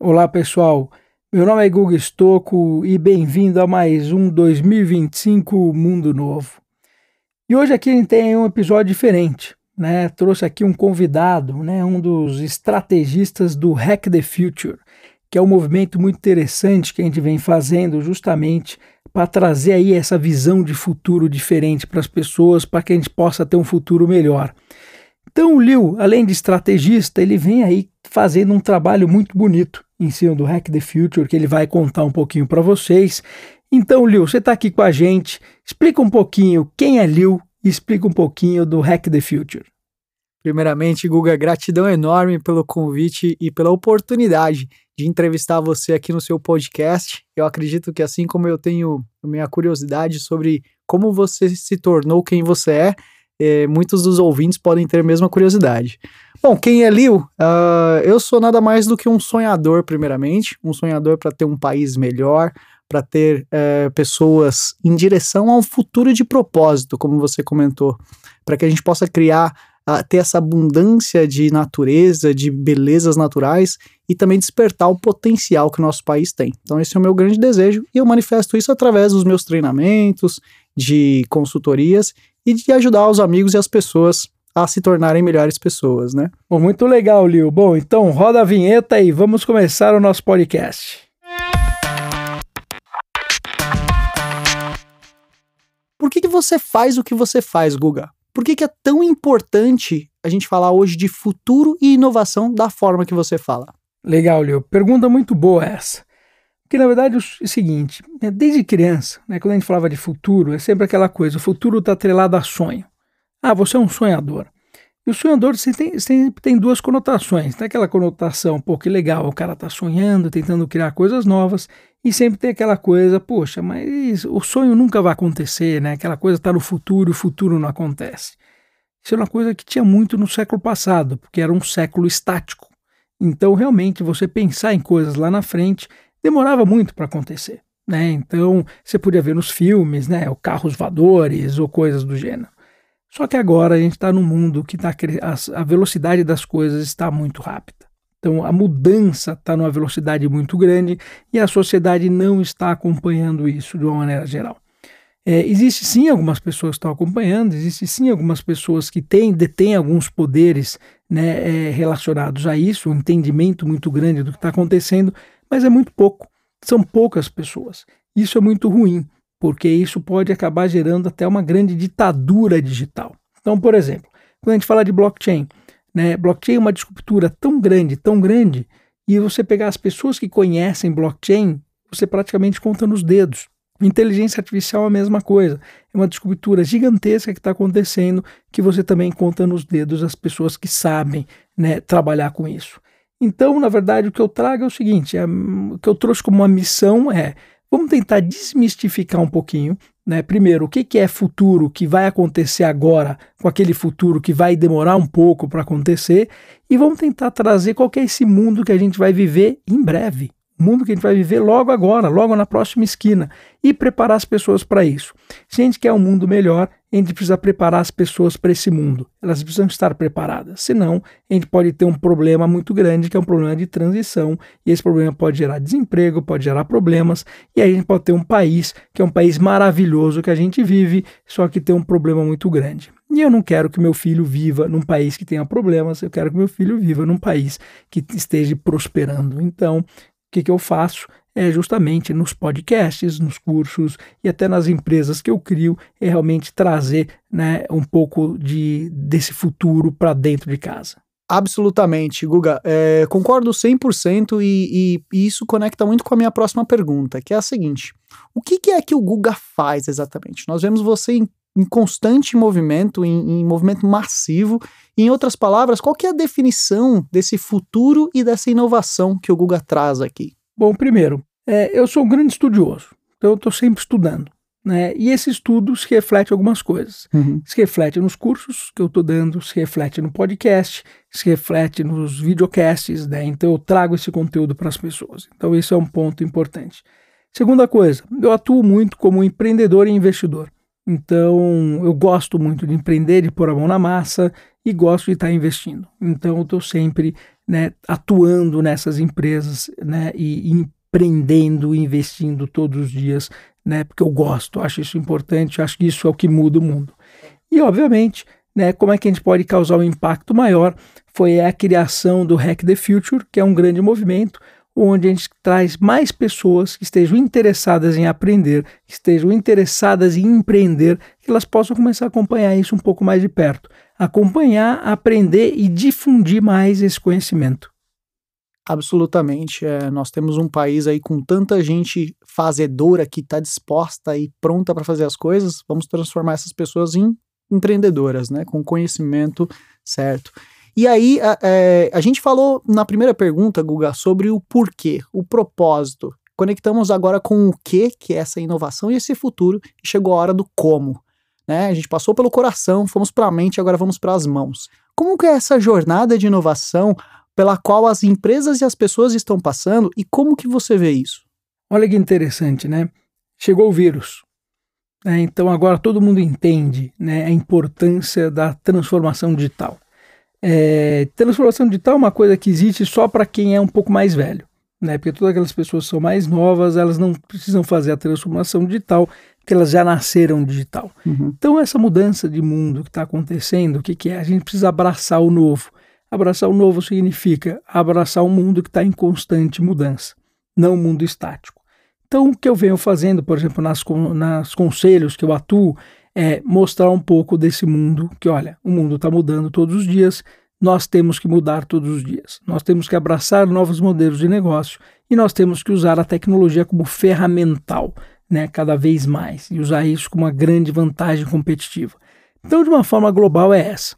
Olá pessoal, meu nome é Guga Stocco e bem-vindo a mais um 2025 Mundo Novo. E hoje aqui a gente tem um episódio diferente, né? Trouxe aqui um convidado, né? Um dos estrategistas do Hack the Future, que é um movimento muito interessante que a gente vem fazendo justamente para trazer aí essa visão de futuro diferente para as pessoas, para que a gente possa ter um futuro melhor. Então o Liu, além de estrategista, ele vem aí fazendo um trabalho muito bonito em cima do Hack the Future, que ele vai contar um pouquinho para vocês. Então, Liu, você está aqui com a gente. Explica um pouquinho quem é Liu e explica um pouquinho do Hack the Future. Primeiramente, Guga, gratidão enorme pelo convite e pela oportunidade de entrevistar você aqui no seu podcast. Eu acredito que assim como eu tenho minha curiosidade sobre como você se tornou quem você é, é muitos dos ouvintes podem ter a mesma curiosidade. Bom, quem é Liu? Uh, eu sou nada mais do que um sonhador, primeiramente, um sonhador para ter um país melhor, para ter uh, pessoas em direção a um futuro de propósito, como você comentou, para que a gente possa criar, ter essa abundância de natureza, de belezas naturais e também despertar o potencial que o nosso país tem. Então, esse é o meu grande desejo e eu manifesto isso através dos meus treinamentos, de consultorias e de ajudar os amigos e as pessoas a se tornarem melhores pessoas, né? Bom, muito legal, Lil. Bom, então roda a vinheta e vamos começar o nosso podcast. Por que, que você faz o que você faz, Guga? Por que, que é tão importante a gente falar hoje de futuro e inovação da forma que você fala? Legal, Lil. Pergunta muito boa essa. Porque, na verdade, é o seguinte, né, desde criança, né, quando a gente falava de futuro, é sempre aquela coisa, o futuro está atrelado a sonho. Ah, você é um sonhador. E o sonhador sempre tem, tem duas conotações. Tem aquela conotação, pô, que legal, o cara está sonhando, tentando criar coisas novas, e sempre tem aquela coisa, poxa, mas o sonho nunca vai acontecer, né? Aquela coisa está no futuro e o futuro não acontece. Isso é uma coisa que tinha muito no século passado, porque era um século estático. Então, realmente, você pensar em coisas lá na frente demorava muito para acontecer. Né? Então, você podia ver nos filmes, né? Carros voadores ou coisas do gênero. Só que agora a gente está num mundo que tá, a, a velocidade das coisas está muito rápida. Então a mudança está numa velocidade muito grande e a sociedade não está acompanhando isso de uma maneira geral. É, existe sim algumas pessoas que estão acompanhando, existe sim algumas pessoas que têm, detêm alguns poderes né, é, relacionados a isso, um entendimento muito grande do que está acontecendo, mas é muito pouco. São poucas pessoas. Isso é muito ruim porque isso pode acabar gerando até uma grande ditadura digital. Então, por exemplo, quando a gente fala de blockchain, né, blockchain é uma disruptura tão grande, tão grande, e você pegar as pessoas que conhecem blockchain, você praticamente conta nos dedos. Inteligência artificial é a mesma coisa. É uma descobertura gigantesca que está acontecendo que você também conta nos dedos as pessoas que sabem né, trabalhar com isso. Então, na verdade, o que eu trago é o seguinte: é, o que eu trouxe como uma missão é Vamos tentar desmistificar um pouquinho, né? Primeiro, o que, que é futuro que vai acontecer agora com aquele futuro que vai demorar um pouco para acontecer e vamos tentar trazer qual é esse mundo que a gente vai viver em breve, mundo que a gente vai viver logo agora, logo na próxima esquina, e preparar as pessoas para isso. Se a gente quer um mundo melhor, a gente precisa preparar as pessoas para esse mundo. Elas precisam estar preparadas. Senão, a gente pode ter um problema muito grande, que é um problema de transição, e esse problema pode gerar desemprego, pode gerar problemas, e aí a gente pode ter um país que é um país maravilhoso que a gente vive, só que tem um problema muito grande. E eu não quero que meu filho viva num país que tenha problemas, eu quero que meu filho viva num país que esteja prosperando. Então, que, que eu faço? É justamente nos podcasts, nos cursos e até nas empresas que eu crio, é realmente trazer né, um pouco de, desse futuro para dentro de casa. Absolutamente, Guga. É, concordo 100% e, e, e isso conecta muito com a minha próxima pergunta, que é a seguinte: o que, que é que o Guga faz exatamente? Nós vemos você em, em constante movimento, em, em, movimento massivo. Em outras palavras, qual é a definição desse futuro e dessa inovação que o Guga traz aqui? Bom, primeiro, é, eu sou um grande estudioso, então eu estou sempre estudando. Né? E esse estudo se reflete em algumas coisas. Uhum. Se reflete nos cursos que eu estou dando, se reflete no podcast, se reflete nos videocasts, né? Então eu trago esse conteúdo para as pessoas. Então isso é um ponto importante. Segunda coisa, eu atuo muito como empreendedor e investidor. Então eu gosto muito de empreender, de pôr a mão na massa e gosto de estar investindo. Então eu estou sempre né, atuando nessas empresas né, e empreendendo, investindo todos os dias, né, porque eu gosto, acho isso importante, acho que isso é o que muda o mundo. E obviamente, né, como é que a gente pode causar um impacto maior? Foi a criação do Hack the Future, que é um grande movimento onde a gente traz mais pessoas que estejam interessadas em aprender, que estejam interessadas em empreender, que elas possam começar a acompanhar isso um pouco mais de perto. Acompanhar, aprender e difundir mais esse conhecimento. Absolutamente. É, nós temos um país aí com tanta gente fazedora que está disposta e pronta para fazer as coisas. Vamos transformar essas pessoas em empreendedoras, né? Com conhecimento certo. E aí, a, é, a gente falou na primeira pergunta, Guga, sobre o porquê, o propósito. Conectamos agora com o que, que é essa inovação e esse futuro, e chegou a hora do como. Né? A gente passou pelo coração, fomos para a mente, agora vamos para as mãos. Como que é essa jornada de inovação pela qual as empresas e as pessoas estão passando e como que você vê isso? Olha que interessante, né? Chegou o vírus. Né? Então agora todo mundo entende né, a importância da transformação digital. É, transformação digital é uma coisa que existe só para quem é um pouco mais velho, né? Porque todas aquelas pessoas que são mais novas, elas não precisam fazer a transformação digital, porque elas já nasceram digital. Uhum. Então, essa mudança de mundo que está acontecendo, o que, que é? A gente precisa abraçar o novo. Abraçar o novo significa abraçar um mundo que está em constante mudança, não um mundo estático. Então, o que eu venho fazendo, por exemplo, nas, nas conselhos que eu atuo, é mostrar um pouco desse mundo que, olha, o mundo está mudando todos os dias, nós temos que mudar todos os dias. Nós temos que abraçar novos modelos de negócio e nós temos que usar a tecnologia como ferramental, né, cada vez mais, e usar isso como uma grande vantagem competitiva. Então, de uma forma global, é essa.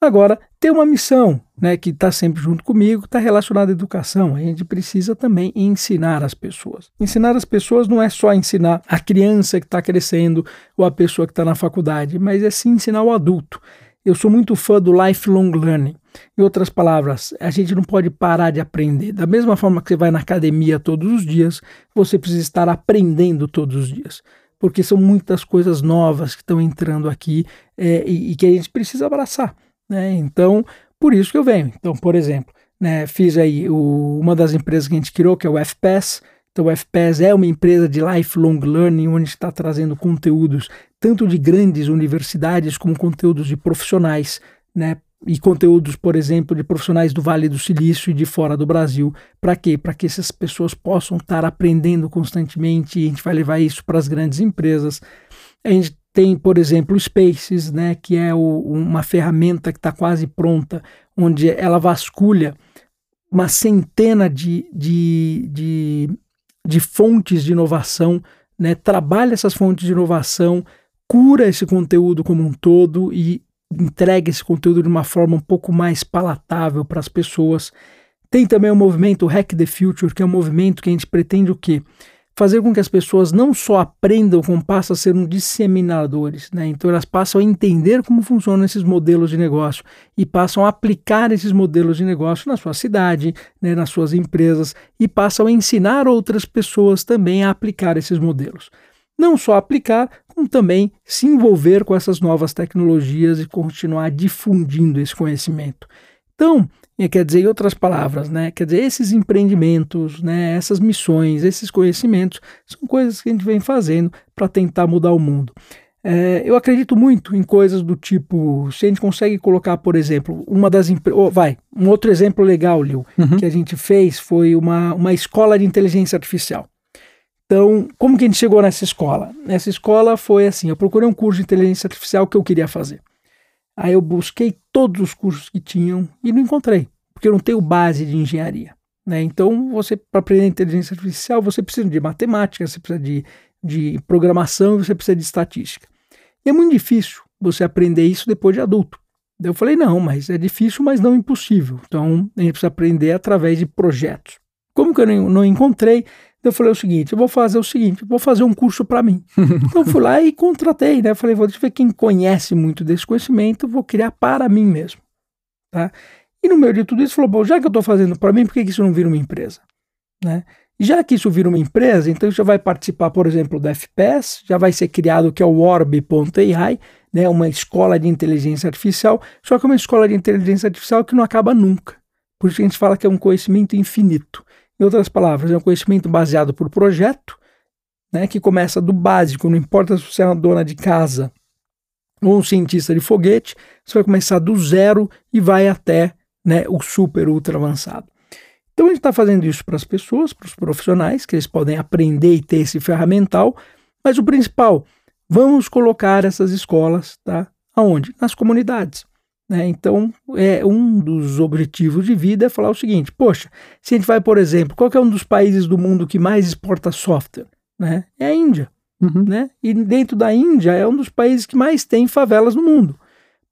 Agora, tem uma missão né, que está sempre junto comigo, está relacionada à educação. A gente precisa também ensinar as pessoas. Ensinar as pessoas não é só ensinar a criança que está crescendo ou a pessoa que está na faculdade, mas é sim ensinar o adulto. Eu sou muito fã do lifelong learning. Em outras palavras, a gente não pode parar de aprender. Da mesma forma que você vai na academia todos os dias, você precisa estar aprendendo todos os dias. Porque são muitas coisas novas que estão entrando aqui é, e, e que a gente precisa abraçar. Né? Então, por isso que eu venho. Então, por exemplo, né, fiz aí o, uma das empresas que a gente criou, que é o FPS. Então, o FPS é uma empresa de lifelong learning, onde está trazendo conteúdos tanto de grandes universidades como conteúdos de profissionais, né? E conteúdos, por exemplo, de profissionais do Vale do Silício e de fora do Brasil. Para quê? Para que essas pessoas possam estar aprendendo constantemente e a gente vai levar isso para as grandes empresas. A gente tem, por exemplo, o Spaces, né, que é o, uma ferramenta que está quase pronta, onde ela vasculha uma centena de, de, de, de fontes de inovação, né, trabalha essas fontes de inovação, cura esse conteúdo como um todo e entrega esse conteúdo de uma forma um pouco mais palatável para as pessoas. Tem também o movimento Hack the Future, que é um movimento que a gente pretende o quê? Fazer com que as pessoas não só aprendam, como passam a ser um disseminadores, né? Então elas passam a entender como funcionam esses modelos de negócio e passam a aplicar esses modelos de negócio na sua cidade, né, nas suas empresas e passam a ensinar outras pessoas também a aplicar esses modelos. Não só aplicar, como também se envolver com essas novas tecnologias e continuar difundindo esse conhecimento. Então, quer dizer, em outras palavras, né? Quer dizer, esses empreendimentos, né? Essas missões, esses conhecimentos são coisas que a gente vem fazendo para tentar mudar o mundo. É, eu acredito muito em coisas do tipo, se a gente consegue colocar, por exemplo, uma das empresas. Oh, vai, um outro exemplo legal, Lil, uhum. que a gente fez foi uma, uma escola de inteligência artificial. Então, como que a gente chegou nessa escola? Nessa escola foi assim: eu procurei um curso de inteligência artificial que eu queria fazer. Aí eu busquei todos os cursos que tinham e não encontrei, porque eu não tenho base de engenharia. Né? Então, você para aprender inteligência artificial, você precisa de matemática, você precisa de, de programação você precisa de estatística. E é muito difícil você aprender isso depois de adulto. Eu falei, não, mas é difícil, mas não impossível. Então, a gente precisa aprender através de projetos. Como que eu não, não encontrei? Eu falei o seguinte: eu vou fazer o seguinte, vou fazer um curso para mim. então fui lá e contratei, né? Falei, vou ver quem conhece muito desse conhecimento, vou criar para mim mesmo. Tá? E no meio de tudo isso, falou: bom, já que eu estou fazendo para mim, por que, isso não vira uma empresa? Né? Já que isso vira uma empresa, então já vai participar, por exemplo, da FPS, já vai ser criado o que é o Orb.ai, né, uma escola de inteligência artificial, só que é uma escola de inteligência artificial que não acaba nunca. Por isso que a gente fala que é um conhecimento infinito. Em outras palavras, é um conhecimento baseado por projeto, né, que começa do básico, não importa se você é uma dona de casa ou um cientista de foguete, você vai começar do zero e vai até né, o super ultra avançado. Então a gente está fazendo isso para as pessoas, para os profissionais, que eles podem aprender e ter esse ferramental, mas o principal, vamos colocar essas escolas, tá? Aonde? Nas comunidades. Né? Então, é um dos objetivos de vida é falar o seguinte: poxa, se a gente vai, por exemplo, qual é um dos países do mundo que mais exporta software? Né? É a Índia. Uhum. Né? E dentro da Índia é um dos países que mais tem favelas no mundo.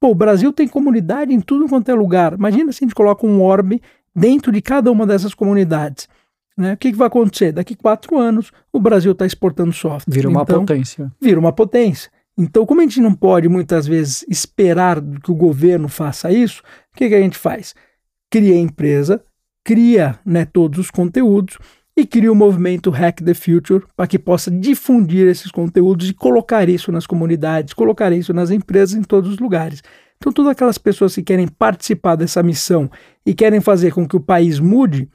Pô, o Brasil tem comunidade em tudo quanto é lugar. Imagina se a gente coloca um orbe dentro de cada uma dessas comunidades. Né? O que, que, vai acontecer? Daqui quatro anos, o Brasil está exportando software. Vira uma então, potência. Vira uma potência. Então, como a gente não pode muitas vezes esperar que o governo faça isso, o que, que a gente faz? Cria a empresa, cria né, todos os conteúdos e cria o movimento Hack the Future para que possa difundir esses conteúdos e colocar isso nas comunidades, colocar isso nas empresas em todos os lugares. Então, todas aquelas pessoas que querem participar dessa missão e querem fazer com que o país mude,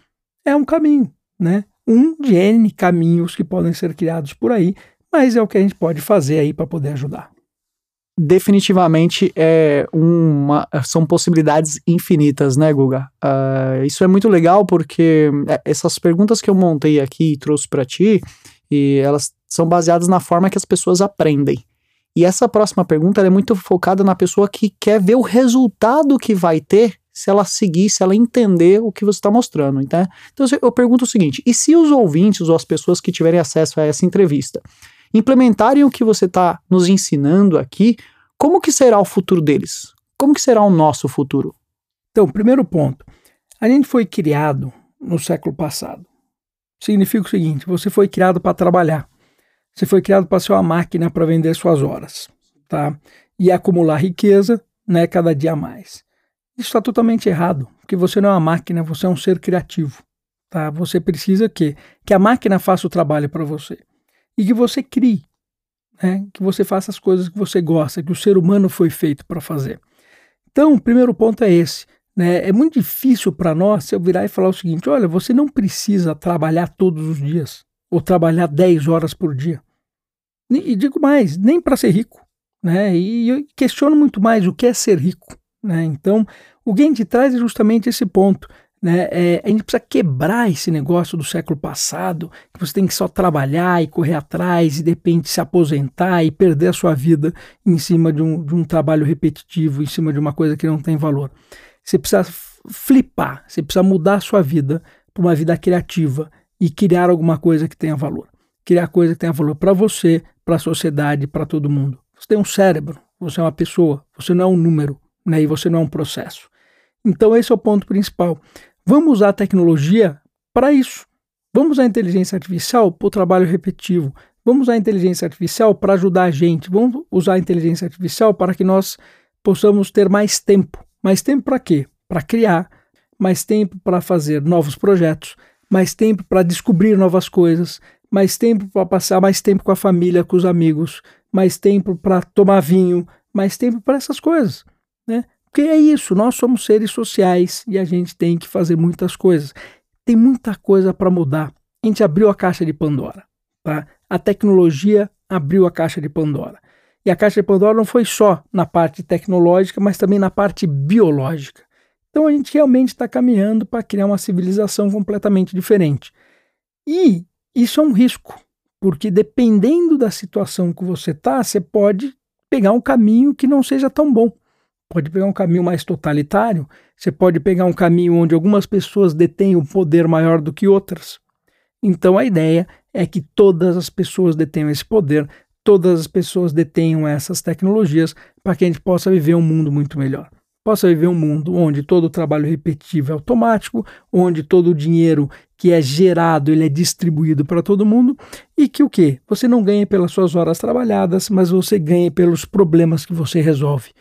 é um caminho, né? Um de N caminhos que podem ser criados por aí, mas é o que a gente pode fazer aí para poder ajudar. Definitivamente é uma, são possibilidades infinitas, né, Guga? Uh, isso é muito legal porque é, essas perguntas que eu montei aqui e trouxe para ti, e elas são baseadas na forma que as pessoas aprendem. E essa próxima pergunta é muito focada na pessoa que quer ver o resultado que vai ter se ela seguir, se ela entender o que você está mostrando. Então, então eu pergunto o seguinte: e se os ouvintes ou as pessoas que tiverem acesso a essa entrevista implementarem o que você está nos ensinando aqui, como que será o futuro deles? Como que será o nosso futuro? Então, primeiro ponto, a gente foi criado no século passado. Significa o seguinte: você foi criado para trabalhar. Você foi criado para ser uma máquina para vender suas horas, tá? E acumular riqueza, né, cada dia mais. Isso está totalmente errado, porque você não é uma máquina, você é um ser criativo, tá? Você precisa que que a máquina faça o trabalho para você e que você crie, né? Que você faça as coisas que você gosta, que o ser humano foi feito para fazer. Então, o primeiro ponto é esse. Né? É muito difícil para nós eu virar e falar o seguinte: olha, você não precisa trabalhar todos os dias ou trabalhar 10 horas por dia. E digo mais, nem para ser rico. Né? E eu questiono muito mais o que é ser rico. Né? Então, o gente traz é justamente esse ponto. Né? É, a gente precisa quebrar esse negócio do século passado, que você tem que só trabalhar e correr atrás e de repente se aposentar e perder a sua vida em cima de um, de um trabalho repetitivo, em cima de uma coisa que não tem valor. Você precisa flipar, você precisa mudar a sua vida para uma vida criativa e criar alguma coisa que tenha valor. Criar coisa que tenha valor para você, para a sociedade, para todo mundo. Você tem um cérebro, você é uma pessoa, você não é um número, né? e você não é um processo. Então, esse é o ponto principal. Vamos usar a tecnologia para isso. Vamos usar a inteligência artificial para o trabalho repetitivo. Vamos usar a inteligência artificial para ajudar a gente. Vamos usar a inteligência artificial para que nós possamos ter mais tempo. Mais tempo para quê? Para criar, mais tempo para fazer novos projetos, mais tempo para descobrir novas coisas, mais tempo para passar mais tempo com a família, com os amigos, mais tempo para tomar vinho, mais tempo para essas coisas, né? Porque é isso, nós somos seres sociais e a gente tem que fazer muitas coisas. Tem muita coisa para mudar. A gente abriu a caixa de Pandora, tá? A tecnologia abriu a caixa de Pandora. E a caixa de Pandora não foi só na parte tecnológica, mas também na parte biológica. Então a gente realmente está caminhando para criar uma civilização completamente diferente. E isso é um risco, porque dependendo da situação que você está, você pode pegar um caminho que não seja tão bom. Pode pegar um caminho mais totalitário, você pode pegar um caminho onde algumas pessoas detêm um poder maior do que outras. Então a ideia é que todas as pessoas detenham esse poder, todas as pessoas detenham essas tecnologias para que a gente possa viver um mundo muito melhor possa viver um mundo onde todo o trabalho repetitivo é automático, onde todo o dinheiro que é gerado ele é distribuído para todo mundo e que o que? Você não ganha pelas suas horas trabalhadas, mas você ganha pelos problemas que você resolve.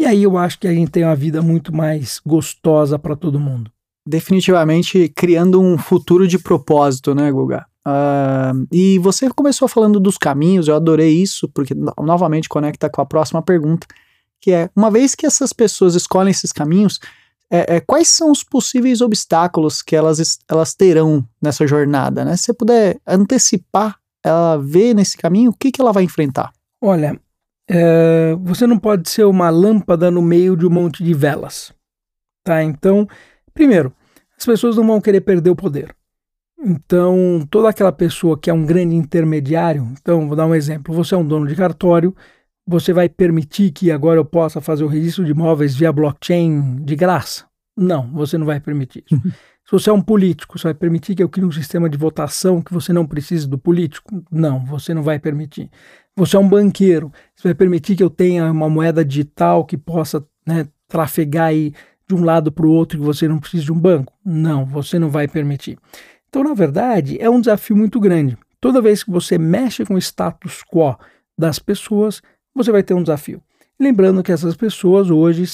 E aí eu acho que a gente tem uma vida muito mais gostosa para todo mundo. Definitivamente criando um futuro de propósito, né, Guga? Uh, e você começou falando dos caminhos, eu adorei isso, porque no, novamente conecta com a próxima pergunta, que é, uma vez que essas pessoas escolhem esses caminhos, é, é, quais são os possíveis obstáculos que elas, elas terão nessa jornada, né? Se você puder antecipar, ela ver nesse caminho, o que, que ela vai enfrentar? Olha, é, você não pode ser uma lâmpada no meio de um monte de velas, tá? Então, primeiro, as pessoas não vão querer perder o poder. Então, toda aquela pessoa que é um grande intermediário, então, vou dar um exemplo: você é um dono de cartório, você vai permitir que agora eu possa fazer o registro de imóveis via blockchain de graça? Não, você não vai permitir isso. Se você é um político, você vai permitir que eu crie um sistema de votação que você não precise do político? Não, você não vai permitir. Você é um banqueiro, você vai permitir que eu tenha uma moeda digital que possa né, trafegar aí de um lado para o outro e você não precise de um banco? Não, você não vai permitir. Então, na verdade, é um desafio muito grande. Toda vez que você mexe com o status quo das pessoas, você vai ter um desafio. Lembrando que essas pessoas hoje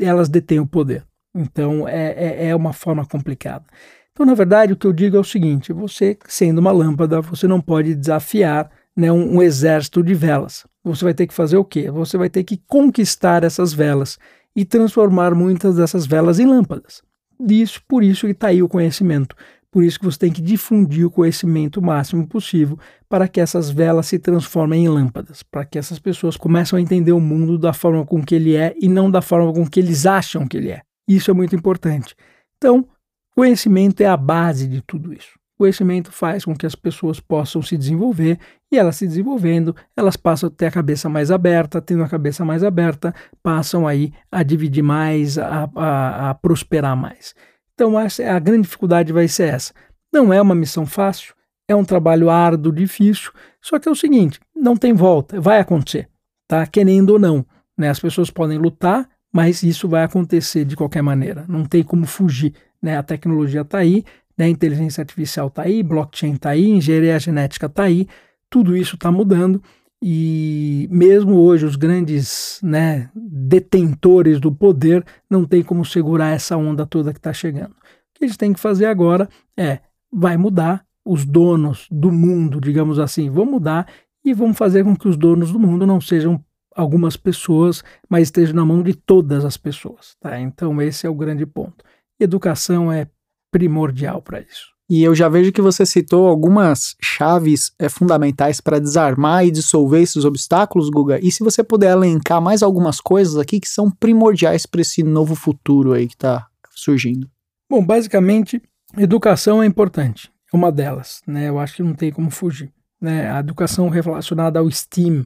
elas detêm o poder. Então é, é, é uma forma complicada. Então, na verdade, o que eu digo é o seguinte: você, sendo uma lâmpada, você não pode desafiar né, um, um, exército de velas. Você vai ter que fazer o quê? Você vai ter que conquistar essas velas e transformar muitas dessas velas em lâmpadas. Isso, por isso que está aí o conhecimento. Por isso que você tem que difundir o conhecimento o máximo possível para que essas velas se transformem em lâmpadas, para que essas pessoas comecem a entender o mundo da forma com que ele é e não da forma com que eles acham que ele é. Isso é muito importante. Então, conhecimento é a base de tudo isso. Conhecimento faz com que as pessoas possam se desenvolver e elas se desenvolvendo, elas passam a ter a cabeça mais aberta, tendo a cabeça mais aberta, passam aí a dividir mais, a, a, a prosperar mais. Então, é, a grande dificuldade vai ser essa. Não é uma missão fácil, é um trabalho árduo, difícil, só que é o seguinte, não tem volta, vai acontecer, tá? Querendo ou não, né? As pessoas podem lutar, mas isso vai acontecer de qualquer maneira. Não tem como fugir. Né? A tecnologia está aí, né? a inteligência artificial está aí, blockchain está aí, engenharia genética está aí, tudo isso está mudando. E mesmo hoje os grandes né, detentores do poder não tem como segurar essa onda toda que está chegando. O que eles têm que fazer agora é vai mudar os donos do mundo, digamos assim, vão mudar e vão fazer com que os donos do mundo não sejam algumas pessoas, mas esteja na mão de todas as pessoas. Tá? Então, esse é o grande ponto. Educação é primordial para isso. E eu já vejo que você citou algumas chaves é, fundamentais para desarmar e dissolver esses obstáculos, Guga. E se você puder elencar mais algumas coisas aqui que são primordiais para esse novo futuro aí que está surgindo. Bom, basicamente, educação é importante. É uma delas, né? Eu acho que não tem como fugir. Né? A educação relacionada ao STEAM,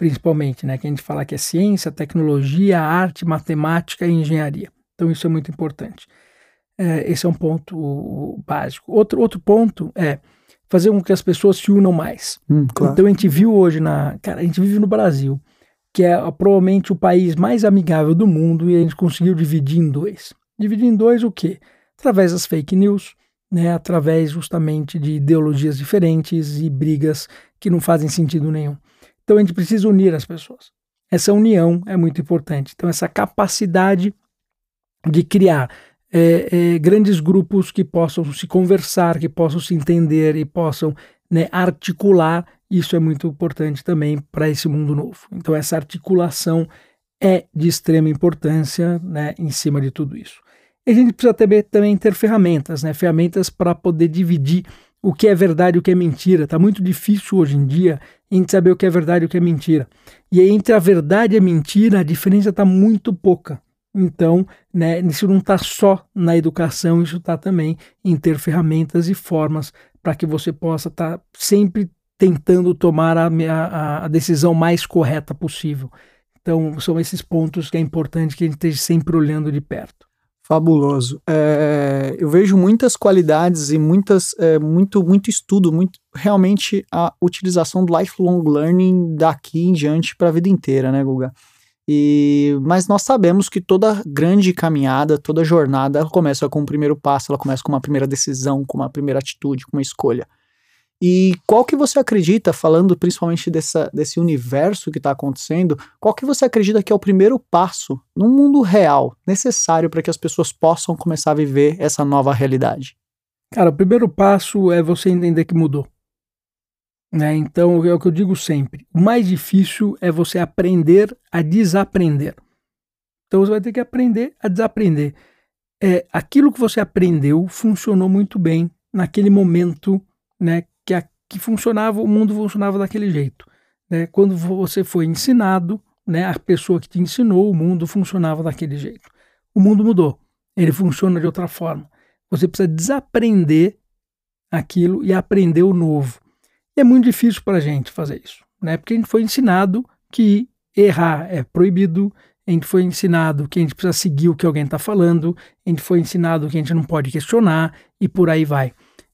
principalmente, né? Que a gente fala que é ciência, tecnologia, arte, matemática e engenharia. Então isso é muito importante. É, esse é um ponto básico. Outro, outro ponto é fazer com que as pessoas se unam mais. Hum, claro. Então a gente viu hoje na. Cara, a gente vive no Brasil, que é provavelmente o país mais amigável do mundo, e a gente conseguiu dividir em dois. Dividir em dois o quê? Através das fake news, né, através justamente de ideologias diferentes e brigas que não fazem sentido nenhum. Então a gente precisa unir as pessoas. Essa união é muito importante. Então, essa capacidade de criar é, é, grandes grupos que possam se conversar, que possam se entender e possam né, articular, isso é muito importante também para esse mundo novo. Então, essa articulação é de extrema importância né, em cima de tudo isso. E a gente precisa também, também ter ferramentas, né, ferramentas para poder dividir o que é verdade e o que é mentira. Está muito difícil hoje em dia a gente saber o que é verdade e o que é mentira. E entre a verdade e a mentira, a diferença está muito pouca. Então, né, isso não está só na educação, isso está também em ter ferramentas e formas para que você possa estar tá sempre tentando tomar a, a, a, decisão mais correta possível. Então, são esses pontos que é importante que a gente esteja sempre olhando de perto. Fabuloso. É, eu vejo muitas qualidades e muitas, é, muito, muito estudo, muito realmente a utilização do lifelong learning daqui em diante para a vida inteira, né, Guga? E, mas nós sabemos que toda grande caminhada, toda jornada, ela começa com um primeiro passo, ela começa com uma primeira decisão, com uma primeira atitude, com uma escolha. E qual que você acredita, falando principalmente dessa, desse universo que está acontecendo, qual que você acredita que é o primeiro passo no mundo real necessário para que as pessoas possam começar a viver essa nova realidade? Cara, o primeiro passo é você entender que mudou. Né? Então, é o que eu digo sempre: o mais difícil é você aprender a desaprender. Então, você vai ter que aprender a desaprender. É, aquilo que você aprendeu funcionou muito bem naquele momento né, que, funcionava, o mundo funcionava daquele jeito. Né? Quando você foi ensinado, né, a pessoa que te ensinou, o mundo funcionava daquele jeito. O mundo mudou, ele funciona de outra forma. Você precisa desaprender aquilo e aprender o novo. E é muito difícil para a gente fazer isso, né? Porque a gente foi ensinado que errar é proibido, a gente foi ensinado que a gente precisa seguir o que alguém está falando, a gente foi ensinado que a gente não pode questionar e por aí vai.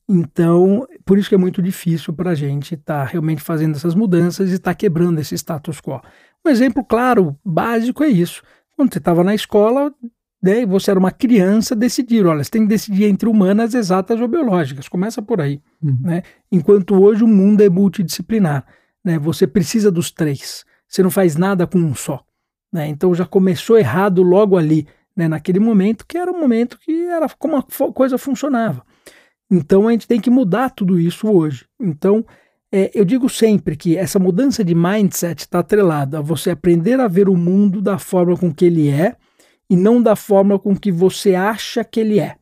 Então, por isso que é muito difícil para a gente estar tá realmente fazendo essas mudanças e estar tá quebrando esse status quo. Um exemplo claro, básico é isso. Quando você estava na escola, né, você era uma criança, decidir, olha, você tem que decidir entre humanas, exatas ou biológicas. Começa por aí. Uhum. Né? Enquanto hoje o mundo é multidisciplinar. Né? Você precisa dos três. Você não faz nada com um só. Né? Então já começou errado logo ali, né? naquele momento, que era um momento que era como a coisa funcionava. Então a gente tem que mudar tudo isso hoje. Então é, eu digo sempre que essa mudança de mindset está atrelada a você aprender a ver o mundo da forma com que ele é e não da forma com que você acha que ele é.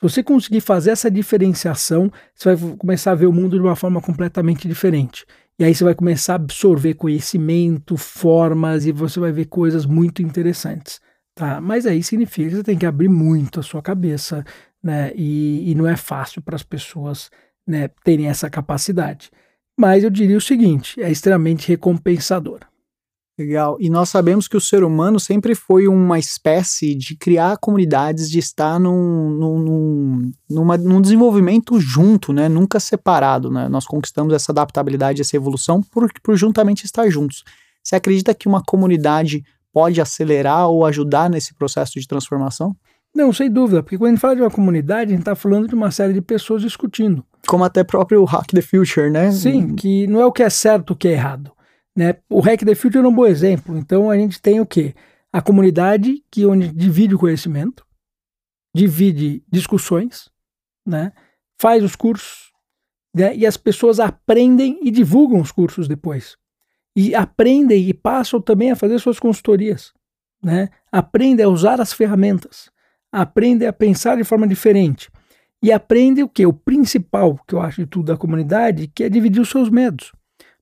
Se você conseguir fazer essa diferenciação, você vai começar a ver o mundo de uma forma completamente diferente. E aí você vai começar a absorver conhecimento, formas e você vai ver coisas muito interessantes. Tá? Mas aí significa que você tem que abrir muito a sua cabeça, né? E, e não é fácil para as pessoas né, terem essa capacidade. Mas eu diria o seguinte: é extremamente recompensador. Legal. E nós sabemos que o ser humano sempre foi uma espécie de criar comunidades, de estar num, num, numa, num desenvolvimento junto, né? nunca separado. Né? Nós conquistamos essa adaptabilidade, essa evolução por, por juntamente estar juntos. Você acredita que uma comunidade pode acelerar ou ajudar nesse processo de transformação? Não, sem dúvida, porque quando a gente fala de uma comunidade, a gente está falando de uma série de pessoas discutindo. Como até próprio Hack the Future, né? Sim, que não é o que é certo o que é errado. Né? O Hack the Future é um bom exemplo. Então a gente tem o quê? A comunidade que onde divide o conhecimento, divide discussões, né? faz os cursos, né? e as pessoas aprendem e divulgam os cursos depois. E aprendem e passam também a fazer suas consultorias. Né? Aprendem a usar as ferramentas aprende a pensar de forma diferente. E aprende o que? O principal que eu acho de tudo da comunidade, que é dividir os seus medos.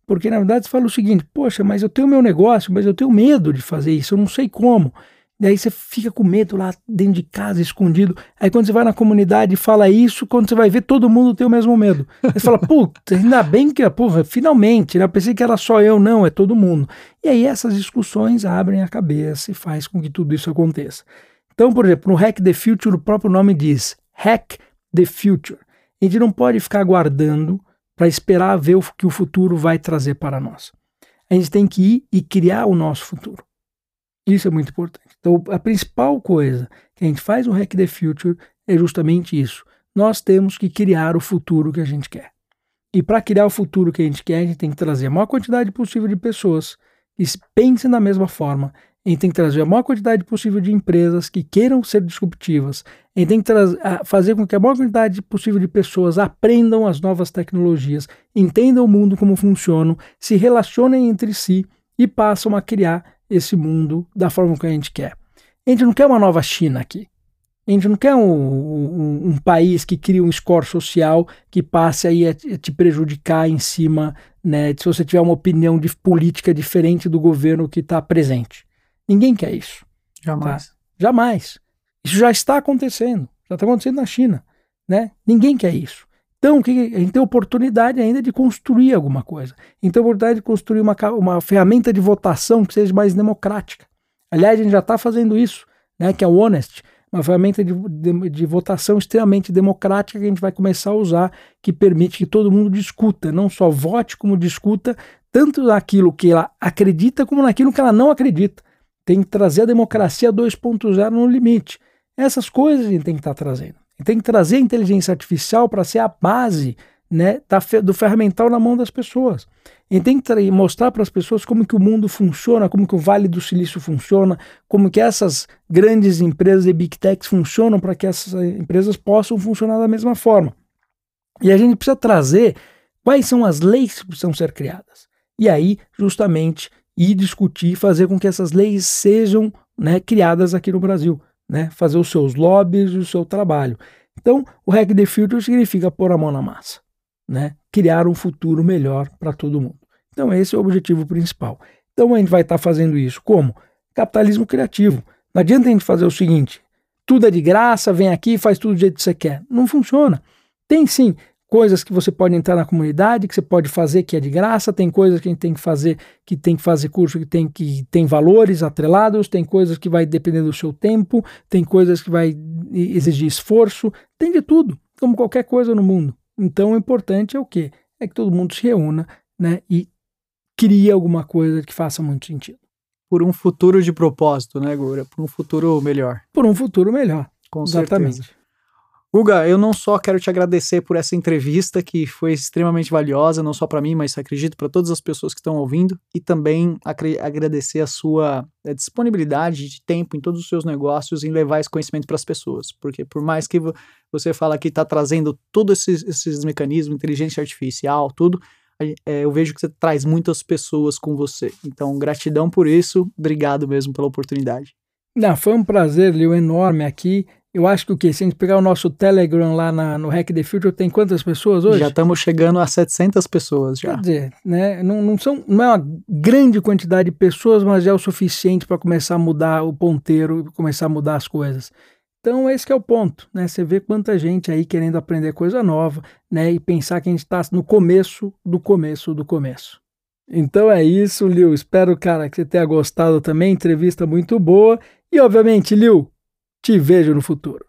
Porque na verdade você fala o seguinte: poxa, mas eu tenho meu negócio, mas eu tenho medo de fazer isso, eu não sei como. Daí você fica com medo lá dentro de casa, escondido. Aí quando você vai na comunidade e fala isso, quando você vai ver, todo mundo tem o mesmo medo. Aí você fala, puta, ainda bem que, porra, finalmente, né? Eu pensei que era só eu, não, é todo mundo. E aí essas discussões abrem a cabeça e faz com que tudo isso aconteça. Então, por exemplo, no Hack the Future, o próprio nome diz Hack the Future. A gente não pode ficar aguardando para esperar ver o que o futuro vai trazer para nós. A gente tem que ir e criar o nosso futuro. Isso é muito importante. Então, a principal coisa que a gente faz no Hack the Future é justamente isso. Nós temos que criar o futuro que a gente quer. E para criar o futuro que a gente quer, a gente tem que trazer a maior quantidade possível de pessoas que pensem da mesma forma, a gente tem que trazer a maior quantidade possível de empresas que queiram ser disruptivas. A gente tem que fazer com que a maior quantidade possível de pessoas aprendam as novas tecnologias, entendam o mundo como funciona, se relacionem entre si e passam a criar esse mundo da forma que a gente quer. A gente não quer uma nova China aqui. A gente não quer um, um, um país que crie um score social que passe aí a te prejudicar em cima, né, se você tiver uma opinião de política diferente do governo que está presente. Ninguém quer isso. Jamais. Tá? Jamais. Isso já está acontecendo. Já está acontecendo na China. Né? Ninguém quer isso. Então, a gente tem oportunidade ainda de construir alguma coisa. A gente tem oportunidade de construir uma, uma ferramenta de votação que seja mais democrática. Aliás, a gente já está fazendo isso, né, que é o Honest, uma ferramenta de, de, de, votação extremamente democrática que a gente vai começar a usar, que permite que todo mundo discuta, não só vote, como discuta, tanto naquilo que ela acredita, como naquilo que ela não acredita tem que trazer a democracia 2.0 no limite. Essas coisas a gente tem que estar tá trazendo. Tem que trazer a inteligência artificial para ser a base né, do ferramental na mão das pessoas. Gente tem que mostrar para as pessoas como que o mundo funciona, como que o Vale do Silício funciona, como que essas grandes empresas e big techs funcionam para que essas empresas possam funcionar da mesma forma. E a gente precisa trazer Quais são as leis que precisam ser criadas? E aí, justamente, ir discutir, fazer com que essas leis sejam né, criadas aqui no Brasil, né? fazer os seus lobbies e o seu trabalho. Então, o Hack the Future significa pôr a mão na massa, né? criar um futuro melhor para todo mundo. Então, esse é o objetivo principal. Então, a gente vai estar tá fazendo isso como? Capitalismo criativo. Não adianta a gente fazer o seguinte: tudo é de graça, vem aqui e faz tudo do jeito que você quer. Não funciona. Tem sim coisas que você pode entrar na comunidade, que você pode fazer que é de graça, tem coisas que a gente tem que fazer, que tem que fazer curso que tem que tem valores atrelados, tem coisas que vai depender do seu tempo, tem coisas que vai exigir esforço, tem de tudo, como qualquer coisa no mundo. Então o importante é o quê? É que todo mundo se reúna, né, e crie alguma coisa que faça muito sentido. Por um futuro de propósito, né, Gura? Por um futuro melhor. Por um futuro melhor. Com Exatamente. certeza. Guga, eu não só quero te agradecer por essa entrevista que foi extremamente valiosa, não só para mim, mas acredito para todas as pessoas que estão ouvindo, e também agradecer a sua a disponibilidade de tempo em todos os seus negócios em levar esse conhecimento para as pessoas, porque por mais que você fala que está trazendo todos esses, esses, mecanismos, inteligência artificial, tudo, é, eu vejo que você traz muitas pessoas com você. Então, gratidão por isso, obrigado mesmo pela oportunidade. Não, foi um prazer, Leo, enorme aqui. Eu acho que o que? Se a gente pegar o nosso Telegram lá na, no Hack the Future, tem quantas pessoas hoje? Já estamos chegando a 700 pessoas já. Quer dizer, né, não, não, são, não é uma grande quantidade de pessoas, mas é o suficiente para começar a mudar o ponteiro e começar a mudar as coisas. Então esse é o ponto, né? Você vê quanta gente aí querendo aprender coisa nova, né? E pensar que a gente está no começo do começo do começo. Então é isso, Liu. Espero, cara, que você tenha gostado também. Entrevista muito boa. E, obviamente, Liu, te vejo no futuro.